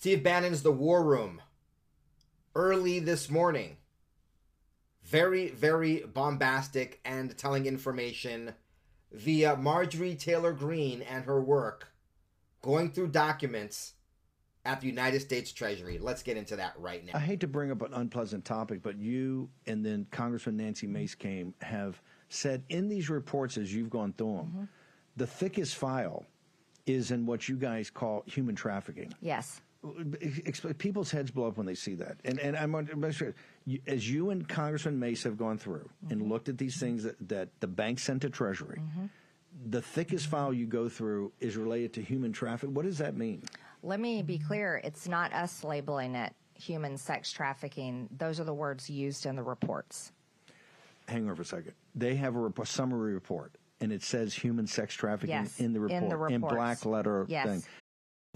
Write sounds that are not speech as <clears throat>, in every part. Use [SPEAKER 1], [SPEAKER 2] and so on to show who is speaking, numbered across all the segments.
[SPEAKER 1] Steve Bannon's The War Room early this morning. Very, very bombastic and telling information via Marjorie Taylor Greene and her work going through documents at the United States Treasury. Let's get into that right now.
[SPEAKER 2] I hate to bring up an unpleasant topic, but you and then Congressman Nancy Mace came have said in these reports as you've gone through them, mm-hmm. the thickest file is in what you guys call human trafficking.
[SPEAKER 3] Yes.
[SPEAKER 2] People's heads blow up when they see that, and and I'm sure as you and Congressman Mace have gone through mm-hmm. and looked at these things that, that the bank sent to Treasury. Mm-hmm. The thickest file you go through is related to human trafficking. What does that mean?
[SPEAKER 3] Let me be clear. It's not us labeling it human sex trafficking. Those are the words used in the reports.
[SPEAKER 2] Hang on for a second. They have a, a summary report, and it says human sex trafficking
[SPEAKER 3] yes,
[SPEAKER 2] in the report
[SPEAKER 3] in, the
[SPEAKER 2] in black letter
[SPEAKER 3] yes.
[SPEAKER 2] thing.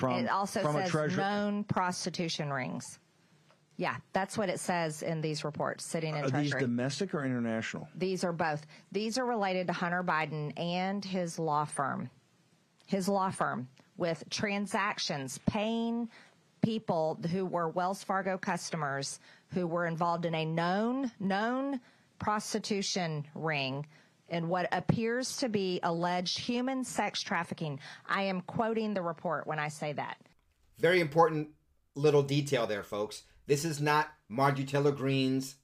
[SPEAKER 3] from it also from says known prostitution rings. Yeah, that's what it says in these reports sitting in
[SPEAKER 2] are
[SPEAKER 3] Treasury.
[SPEAKER 2] these domestic or international?
[SPEAKER 3] These are both. These are related to Hunter Biden and his law firm. His law firm with transactions paying people who were Wells Fargo customers who were involved in a known known prostitution ring in what appears to be alleged human sex trafficking. I am quoting the report when I say that.
[SPEAKER 1] Very important little detail there, folks. This is not Marjorie Taylor Greene's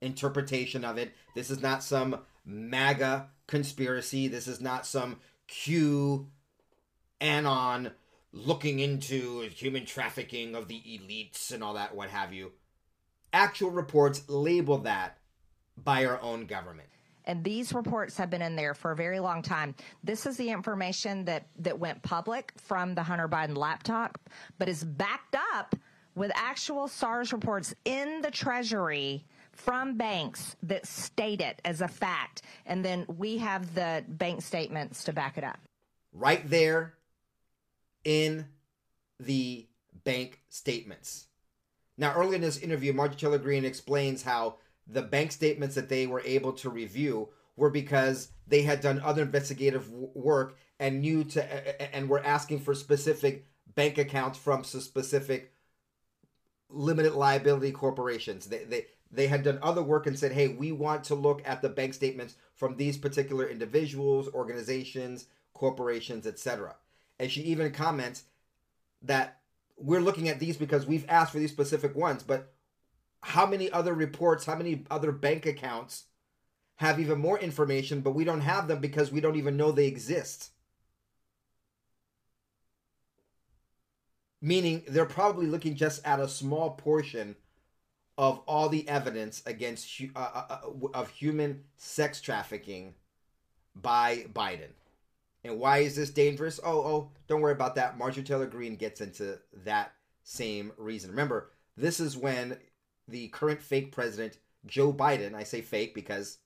[SPEAKER 1] interpretation of it. This is not some MAGA conspiracy. This is not some Q anon looking into human trafficking of the elites and all that, what have you. Actual reports label that by our own government
[SPEAKER 3] and these reports have been in there for a very long time. This is the information that that went public from the Hunter Biden laptop, but is backed up with actual SARs reports in the Treasury from banks that state it as a fact, and then we have the bank statements to back it up.
[SPEAKER 1] Right there in the bank statements. Now, early in this interview, Marjorie Taylor Greene explains how the bank statements that they were able to review were because they had done other investigative work and knew to and were asking for specific bank accounts from specific limited liability corporations. They they they had done other work and said, "Hey, we want to look at the bank statements from these particular individuals, organizations, corporations, etc." And she even comments that we're looking at these because we've asked for these specific ones, but how many other reports, how many other bank accounts have even more information, but we don't have them because we don't even know they exist. Meaning they're probably looking just at a small portion of all the evidence against uh, uh, uh of human sex trafficking by Biden. And why is this dangerous? Oh, oh, don't worry about that. Marjorie Taylor Greene gets into that same reason. Remember, this is when the current fake president, Joe Biden, I say fake because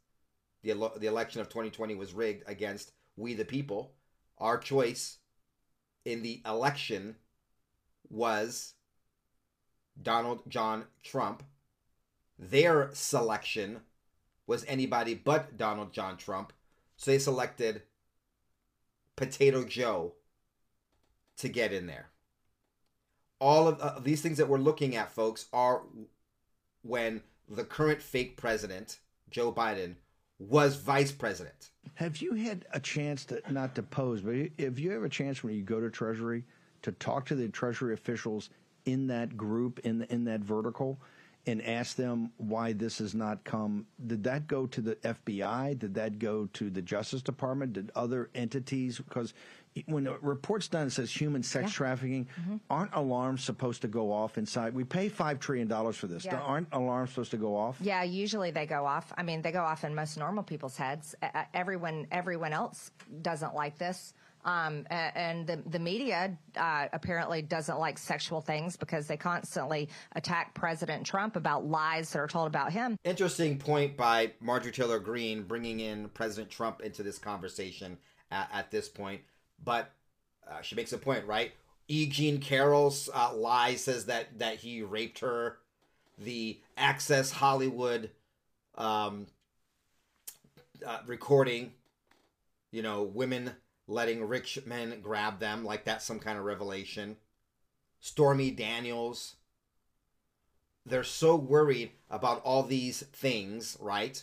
[SPEAKER 1] the, the election of 2020 was rigged against we the people. Our choice in the election was Donald John Trump. Their selection was anybody but Donald John Trump. So they selected Potato Joe to get in there. All of uh, these things that we're looking at, folks, are when the current fake president, Joe Biden, was vice president.
[SPEAKER 2] Have you had a chance to not to pose, but if you have a chance when you go to Treasury to talk to the Treasury officials in that group in in that vertical and asked them why this has not come? Did that go to the FBI? Did that go to the Justice Department? Did other entities? Because when a report's done, it says human sex trafficking. Mm-hmm. Aren't alarms supposed to go off inside? We pay five trillion dollars for this.
[SPEAKER 3] Yeah.
[SPEAKER 2] Aren't alarms supposed to go off?
[SPEAKER 3] Yeah, usually they go off. I mean, they go off in most normal people's heads. Everyone, everyone else doesn't like this. Um, and the, the media uh, apparently doesn't like sexual things because they constantly attack President Trump about lies that are told about him.
[SPEAKER 1] Interesting point by Marjorie Taylor Greene bringing in President Trump into this conversation at, at this point. But uh, she makes a point, right? E. Jean Carroll's uh, lie says that that he raped her. The Access Hollywood um, uh, recording, you know, women letting rich men grab them, like that's some kind of revelation. Stormy Daniels. They're so worried about all these things, right?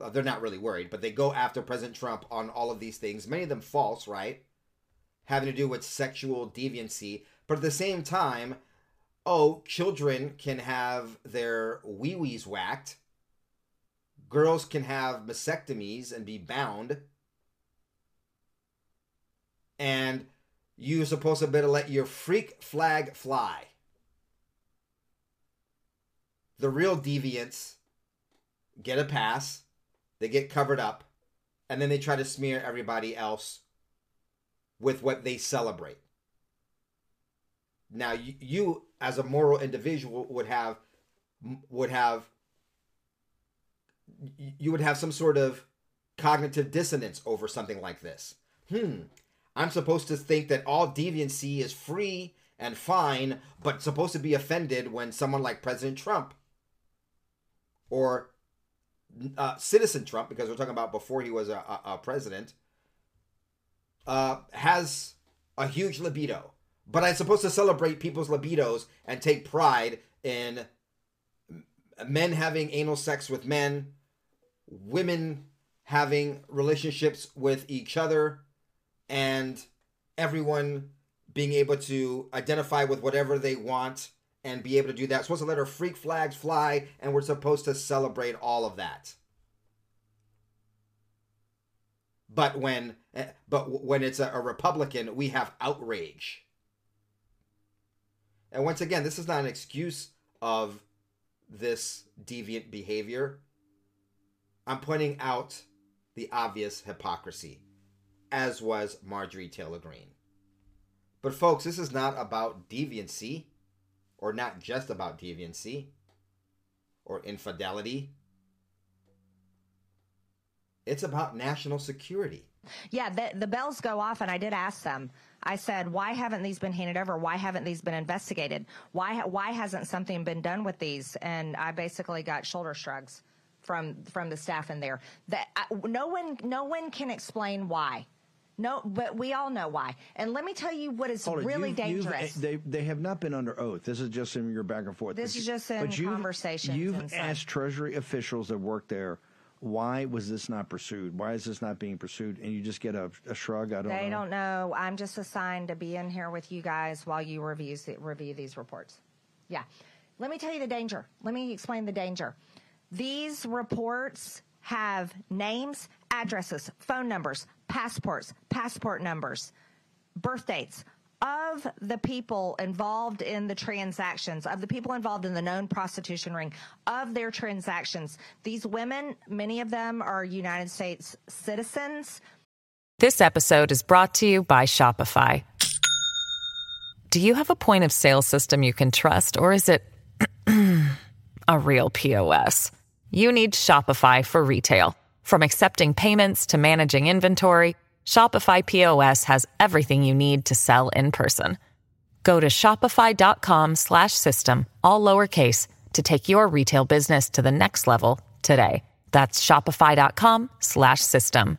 [SPEAKER 1] Uh, they're not really worried, but they go after President Trump on all of these things, many of them false, right? Having to do with sexual deviancy. But at the same time, oh, children can have their wee wees whacked. Girls can have mastectomies and be bound. And you're supposed to better let your freak flag fly. The real deviants get a pass, they get covered up, and then they try to smear everybody else with what they celebrate. Now, you, you as a moral individual would have would have you would have some sort of cognitive dissonance over something like this. Hmm. I'm supposed to think that all deviancy is free and fine, but supposed to be offended when someone like President Trump or uh, citizen Trump, because we're talking about before he was a, a, a president, uh, has a huge libido. But I'm supposed to celebrate people's libidos and take pride in men having anal sex with men, women having relationships with each other, and everyone being able to identify with whatever they want and be able to do that. Supposed to let our freak flags fly, and we're supposed to celebrate all of that. But when, eh, but when it's a, a Republican, we have outrage. And once again, this is not an excuse of this deviant behavior. I'm pointing out the obvious hypocrisy, as was Marjorie Taylor Greene. But folks, this is not about deviancy, or not just about deviancy, or infidelity. It's about national security.
[SPEAKER 3] Yeah, the, the bells go off, and I did ask them. I said, "Why haven't these been handed over? Why haven't these been investigated? Why why hasn't something been done with these?" And I basically got shoulder shrugs from from the staff in there. That I, no one no one can explain why. No, but we all know why. And let me tell you what is
[SPEAKER 2] Hold
[SPEAKER 3] really
[SPEAKER 2] you've- you've-
[SPEAKER 3] dangerous.
[SPEAKER 2] they they have not been under oath. This is just in your back and forth.
[SPEAKER 3] This
[SPEAKER 2] But
[SPEAKER 3] is just in
[SPEAKER 2] but you've- You've
[SPEAKER 3] and
[SPEAKER 2] asked Treasury officials that work there, why was this not pursued? Why is this not being pursued? And you just get a, a shrug. I don't
[SPEAKER 3] They
[SPEAKER 2] know.
[SPEAKER 3] don't know. I'm just assigned to be in here with you guys while you review review these reports. Yeah. Let me tell you the danger. Let me explain the danger. These reports have names, addresses, phone numbers, passports, passport numbers, birth dates of the people involved in the transactions, of the people involved in the known prostitution ring, of their transactions. These women, many of them are United States citizens.
[SPEAKER 4] This episode is brought to you by Shopify. Do you have a point of sale system you can trust, or is it <clears throat> a real POS? You need Shopify for retail. From accepting payments to managing inventory, Shopify POS has everything you need to sell in person. Go to shopify.com slash system, all lowercase, to take your retail business to the next level today. That's shopify.com slash system.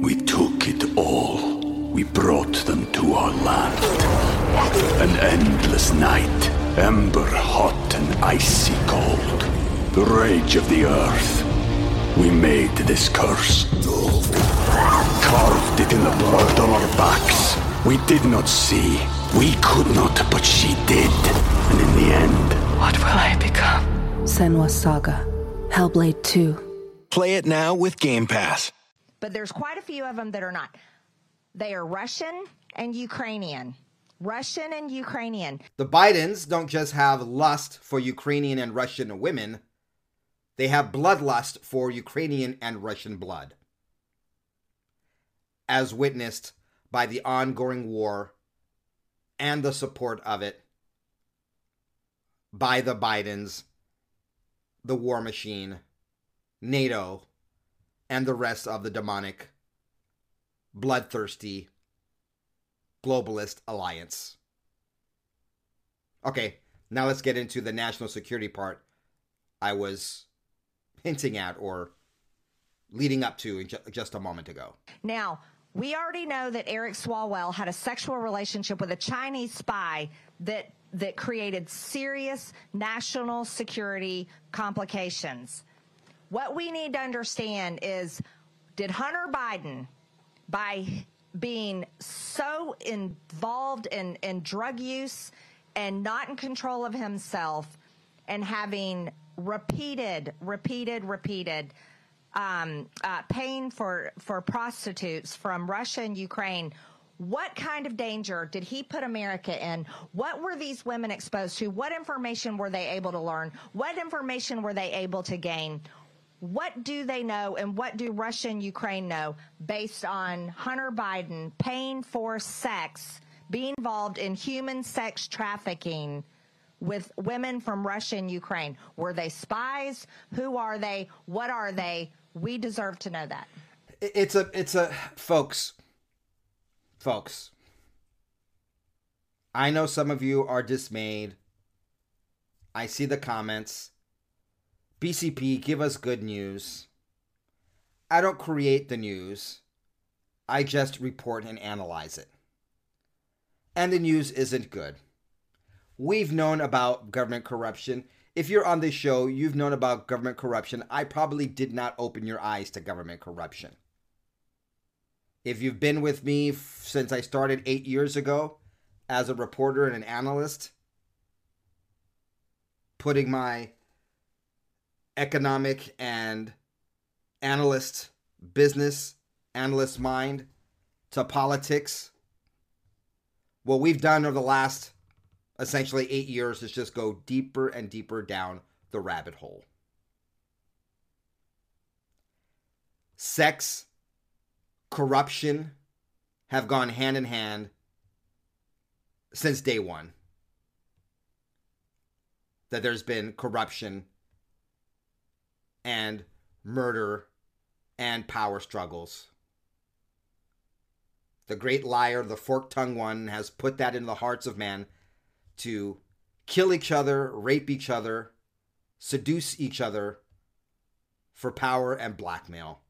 [SPEAKER 5] We took it all. We brought them to our land. An endless night, ember hot and icy cold. The rage of the earth. We made this curse. Carved it in the blood on our backs. We did not see, We could not, but she did. And in the end,
[SPEAKER 6] What will I become? Senua's Saga. Hellblade 2.
[SPEAKER 7] Play it now with Game Pass.
[SPEAKER 3] but there's quite a few of them that are not. They are Russian and Ukrainian. Russian and Ukrainian.
[SPEAKER 1] The Bidens don't just have lust for Ukrainian and Russian women, they have bloodlust for Ukrainian and Russian blood. As witnessed by the ongoing war and the support of it by the Bidens, the war machine, NATO, and the rest of the demonic, bloodthirsty, globalist alliance. Okay, now let's get into the national security part I was hinting at or leading up to just a moment ago.
[SPEAKER 3] Now, we already know that Eric Swalwell had a sexual relationship with a Chinese spy that that created serious national security complications. What we need to understand is did Hunter Biden by being so involved in, in drug use and not in control of himself and having repeated, repeated, repeated um, uh, paying for, for prostitutes from Russia and Ukraine. What kind of danger did he put America in? What were these women exposed to? What information were they able to learn? What information were they able to gain? What do they know and what do Russia and Ukraine know based on Hunter Biden paying for sex, being involved in human sex trafficking with women from Russia and Ukraine? Were they spies? Who are they? What are they? We deserve to know that.
[SPEAKER 1] It's a, it's a, folks, folks. I know some of you are dismayed. I see the comments. BCP, give us good news. I don't create the news. I just report and analyze it. And the news isn't good. We've known about government corruption. If you're on this show, you've known about government corruption. I probably did not open your eyes to government corruption. If you've been with me f- since I started eight years ago as a reporter and an analyst, putting my economic and analyst business, analyst mind to politics, what we've done over the last essentially eight years is just go deeper and deeper down the rabbit hole. Sex, corruption have gone hand in hand since day one. That there's been corruption and murder and power struggles. The great liar, the fork tongued one, has put that in the hearts of man to kill each other, rape each other, seduce each other for power and blackmail.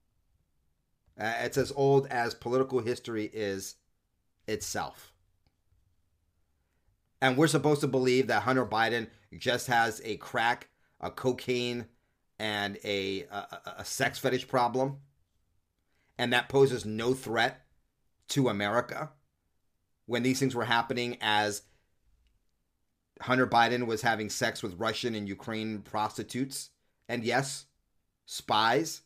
[SPEAKER 1] Uh, it's as old as political history is itself. And we're supposed to believe that Hunter Biden just has a crack, a cocaine, and a, a, a sex fetish problem, and that poses no threat to America when these things were happening as Hunter Biden was having sex with Russian and Ukraine prostitutes, and yes, spies,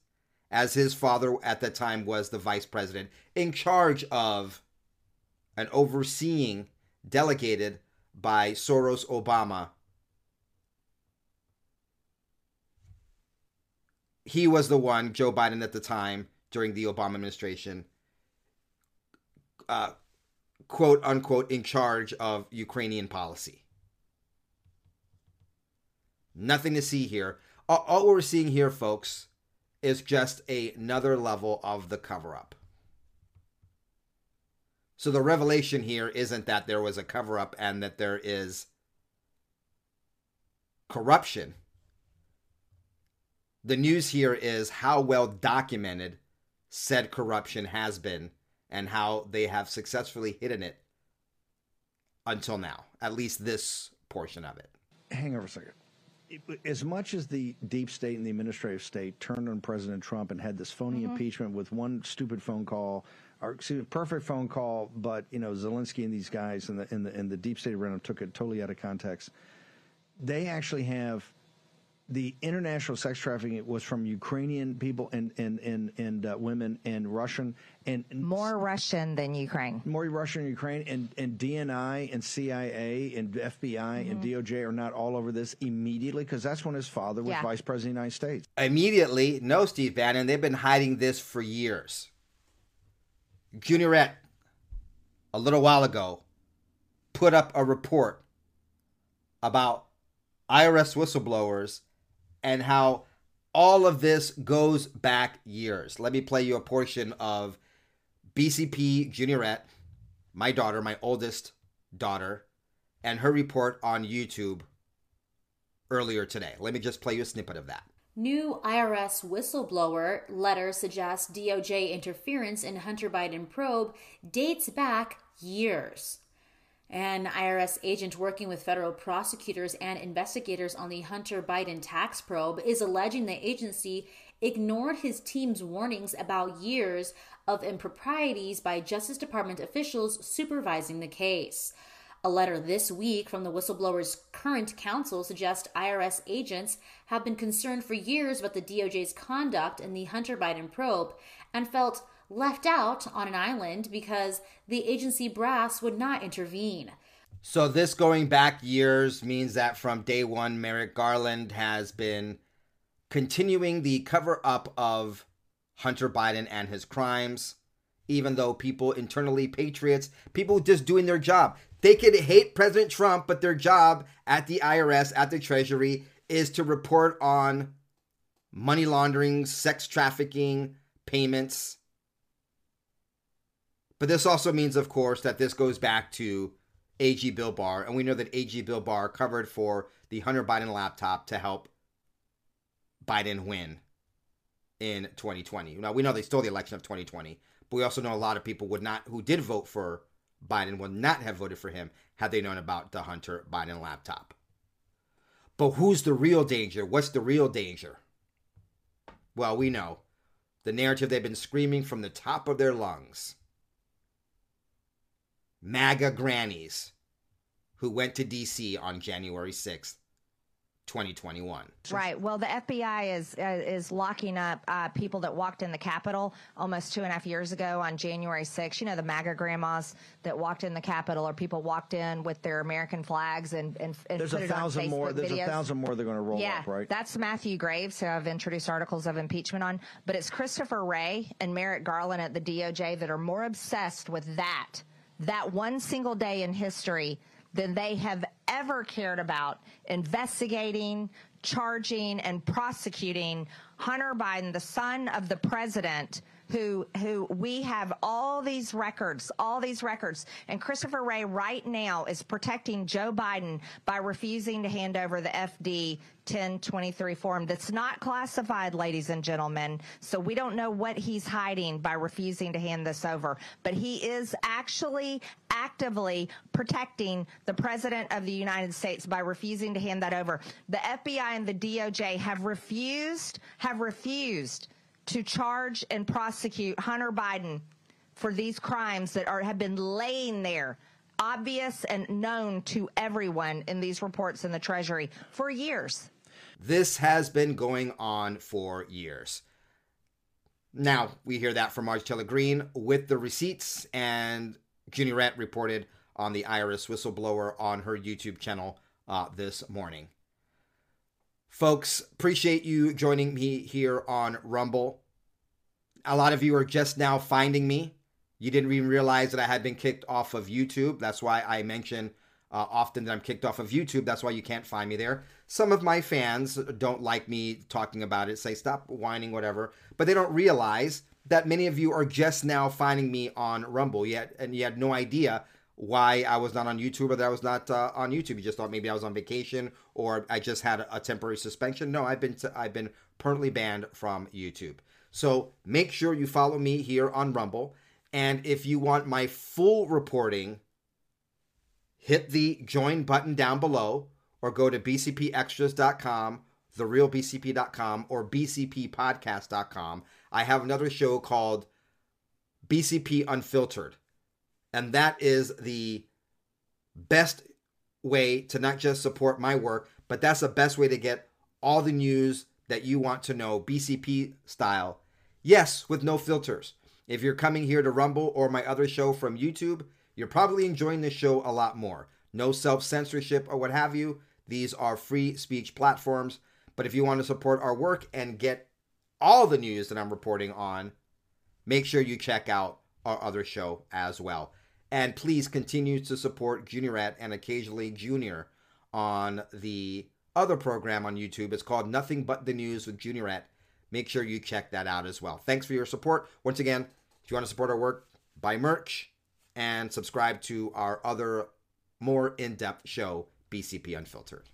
[SPEAKER 1] as his father at that time was the vice president in charge of and overseeing, delegated by Soros Obama. He was the one, Joe Biden at the time, during the Obama administration, uh, quote unquote, in charge of Ukrainian policy. Nothing to see here. All, we're seeing here, folks, is just another level of the cover up. So the revelation here isn't that there was a cover up and that there is corruption. The news here is how well documented said corruption has been and how they have successfully hidden it until now, at least this portion of it.
[SPEAKER 2] hang over a second. As much as the deep state and the administrative state turned on President Trump and had this phony mm-hmm. impeachment with one stupid phone call or excuse me, perfect phone call, but you know Zelensky and these guys in the in the in the deep state arena took it totally out of context. They actually have the international sex trafficking was from Ukrainian people and and and and uh, women and Russian and
[SPEAKER 3] more Russian than Ukraine.
[SPEAKER 2] More Russian and Ukraine and and DNI and CIA and FBI mm-hmm. and DOJ are not all over this immediately because that's when his father was yeah. vice president of the United States.
[SPEAKER 1] Immediately, no, Steve Bannon. They've been hiding this for years. Juniorette, a little while ago, put up a report about IRS whistleblowers and how all of this goes back years. Let me play you a portion of BCP Juniorette, my daughter, my oldest daughter, and her report on YouTube earlier today. Let me just play you a snippet of that.
[SPEAKER 8] New IRS whistleblower letter suggests DOJ interference in Hunter Biden probe dates back years. An IRS agent working with federal prosecutors and investigators on the Hunter Biden tax probe is alleging the agency ignored his team's warnings about years of improprieties by Justice Department officials supervising the case. A letter this week from the whistleblower's current counsel suggests IRS agents have been concerned for years about the DOJ's conduct in the Hunter Biden probe and felt left out on an island because the agency brass would not intervene.
[SPEAKER 1] So, this going back years means that from day one, Merrick Garland has been continuing the cover up of Hunter Biden and his crimes, even though people internally, patriots, people just doing their job. They could hate President Trump, but their job at the IRS, at the Treasury, is to report on money laundering, sex trafficking, payments, but this also means, of course, that this goes back to AG Bill Barr, and we know that AG Bill Barr covered for the Hunter Biden laptop to help Biden win in 2020. Now we know they stole the election of 2020, but we also know a lot of people would not who did vote for Biden would not have voted for him had they known about the Hunter Biden laptop. But who's the real danger? What's the real danger? Well, we know the narrative they've been screaming from the top of their lungs MAGA grannies who went to DC on January 6th. 2021.
[SPEAKER 3] Right. Well, the FBI is uh, is locking up uh, people that walked in the Capitol almost two and a half years ago on January 6th. You know, the MAGA grandmas that walked in the Capitol, or people walked in with their American flags and and, and
[SPEAKER 2] there's
[SPEAKER 3] put
[SPEAKER 2] a
[SPEAKER 3] it
[SPEAKER 2] thousand
[SPEAKER 3] on Facebook
[SPEAKER 2] more. There's
[SPEAKER 3] videos.
[SPEAKER 2] a thousand more they're going to roll
[SPEAKER 3] yeah,
[SPEAKER 2] up, right?
[SPEAKER 3] That's Matthew Graves, who I've introduced articles of impeachment on. But it's Christopher Wray and Merrick Garland at the DOJ that are more obsessed with that that one single day in history than they have ever cared about investigating, charging, and prosecuting Hunter Biden, the son of the president, who who we have all these records, all these records. And Christopher Wray right now is protecting Joe Biden by refusing to hand over the FD 1023 form that's not classified, ladies and gentlemen. So we don't know what he's hiding by refusing to hand this over. But he is actually actively protecting the president of the United States by refusing to hand that over. The FBI and the DOJ have refused, have refused to charge and prosecute Hunter Biden for these crimes that are have been laying there obvious and known to everyone in these reports in the treasury for years.
[SPEAKER 1] This has been going on for years. Now we hear that from Marge Taylor Greene with the receipts and Juniorette reported on the irs whistleblower on her youtube channel uh, this morning Folks, appreciate you joining me here on Rumble. A lot of you are just now finding me. You didn't even realize that I had been kicked off of YouTube. That's why I mention uh, often that I'm kicked off of YouTube. That's why you can't find me there. Some of my fans don't like me talking about it, say, stop whining, whatever. But they don't realize that many of you are just now finding me on Rumble yet, and you had no idea why I was not on YouTube or that I was not uh, on YouTube. You just thought maybe I was on vacation or I just had a, temporary suspension. No, I've been I've been permanently banned from YouTube. So make sure you follow me here on Rumble, and if you want my full reporting, hit the join button down below or go to bcpextras.com, therealbcp.com, or bcppodcast.com. I have another show called BCP Unfiltered. And that is the best way to not just support my work, but that's the best way to get all the news that you want to know, BCP style. Yes, with no filters. If you're coming here to Rumble or my other show from YouTube, you're probably enjoying the show a lot more. No self censorship or what have you. These are free speech platforms. But if you want to support our work and get all the news that I'm reporting on, make sure you check out our other show as well. And please continue to support Juniorette and occasionally Junior on the other program on YouTube. It's called Nothing But the News with Juniorette. Make sure you check that out as well. Thanks for your support. Once again, if you want to support our work, buy merch and subscribe to our other more in depth show, BCP Unfiltered.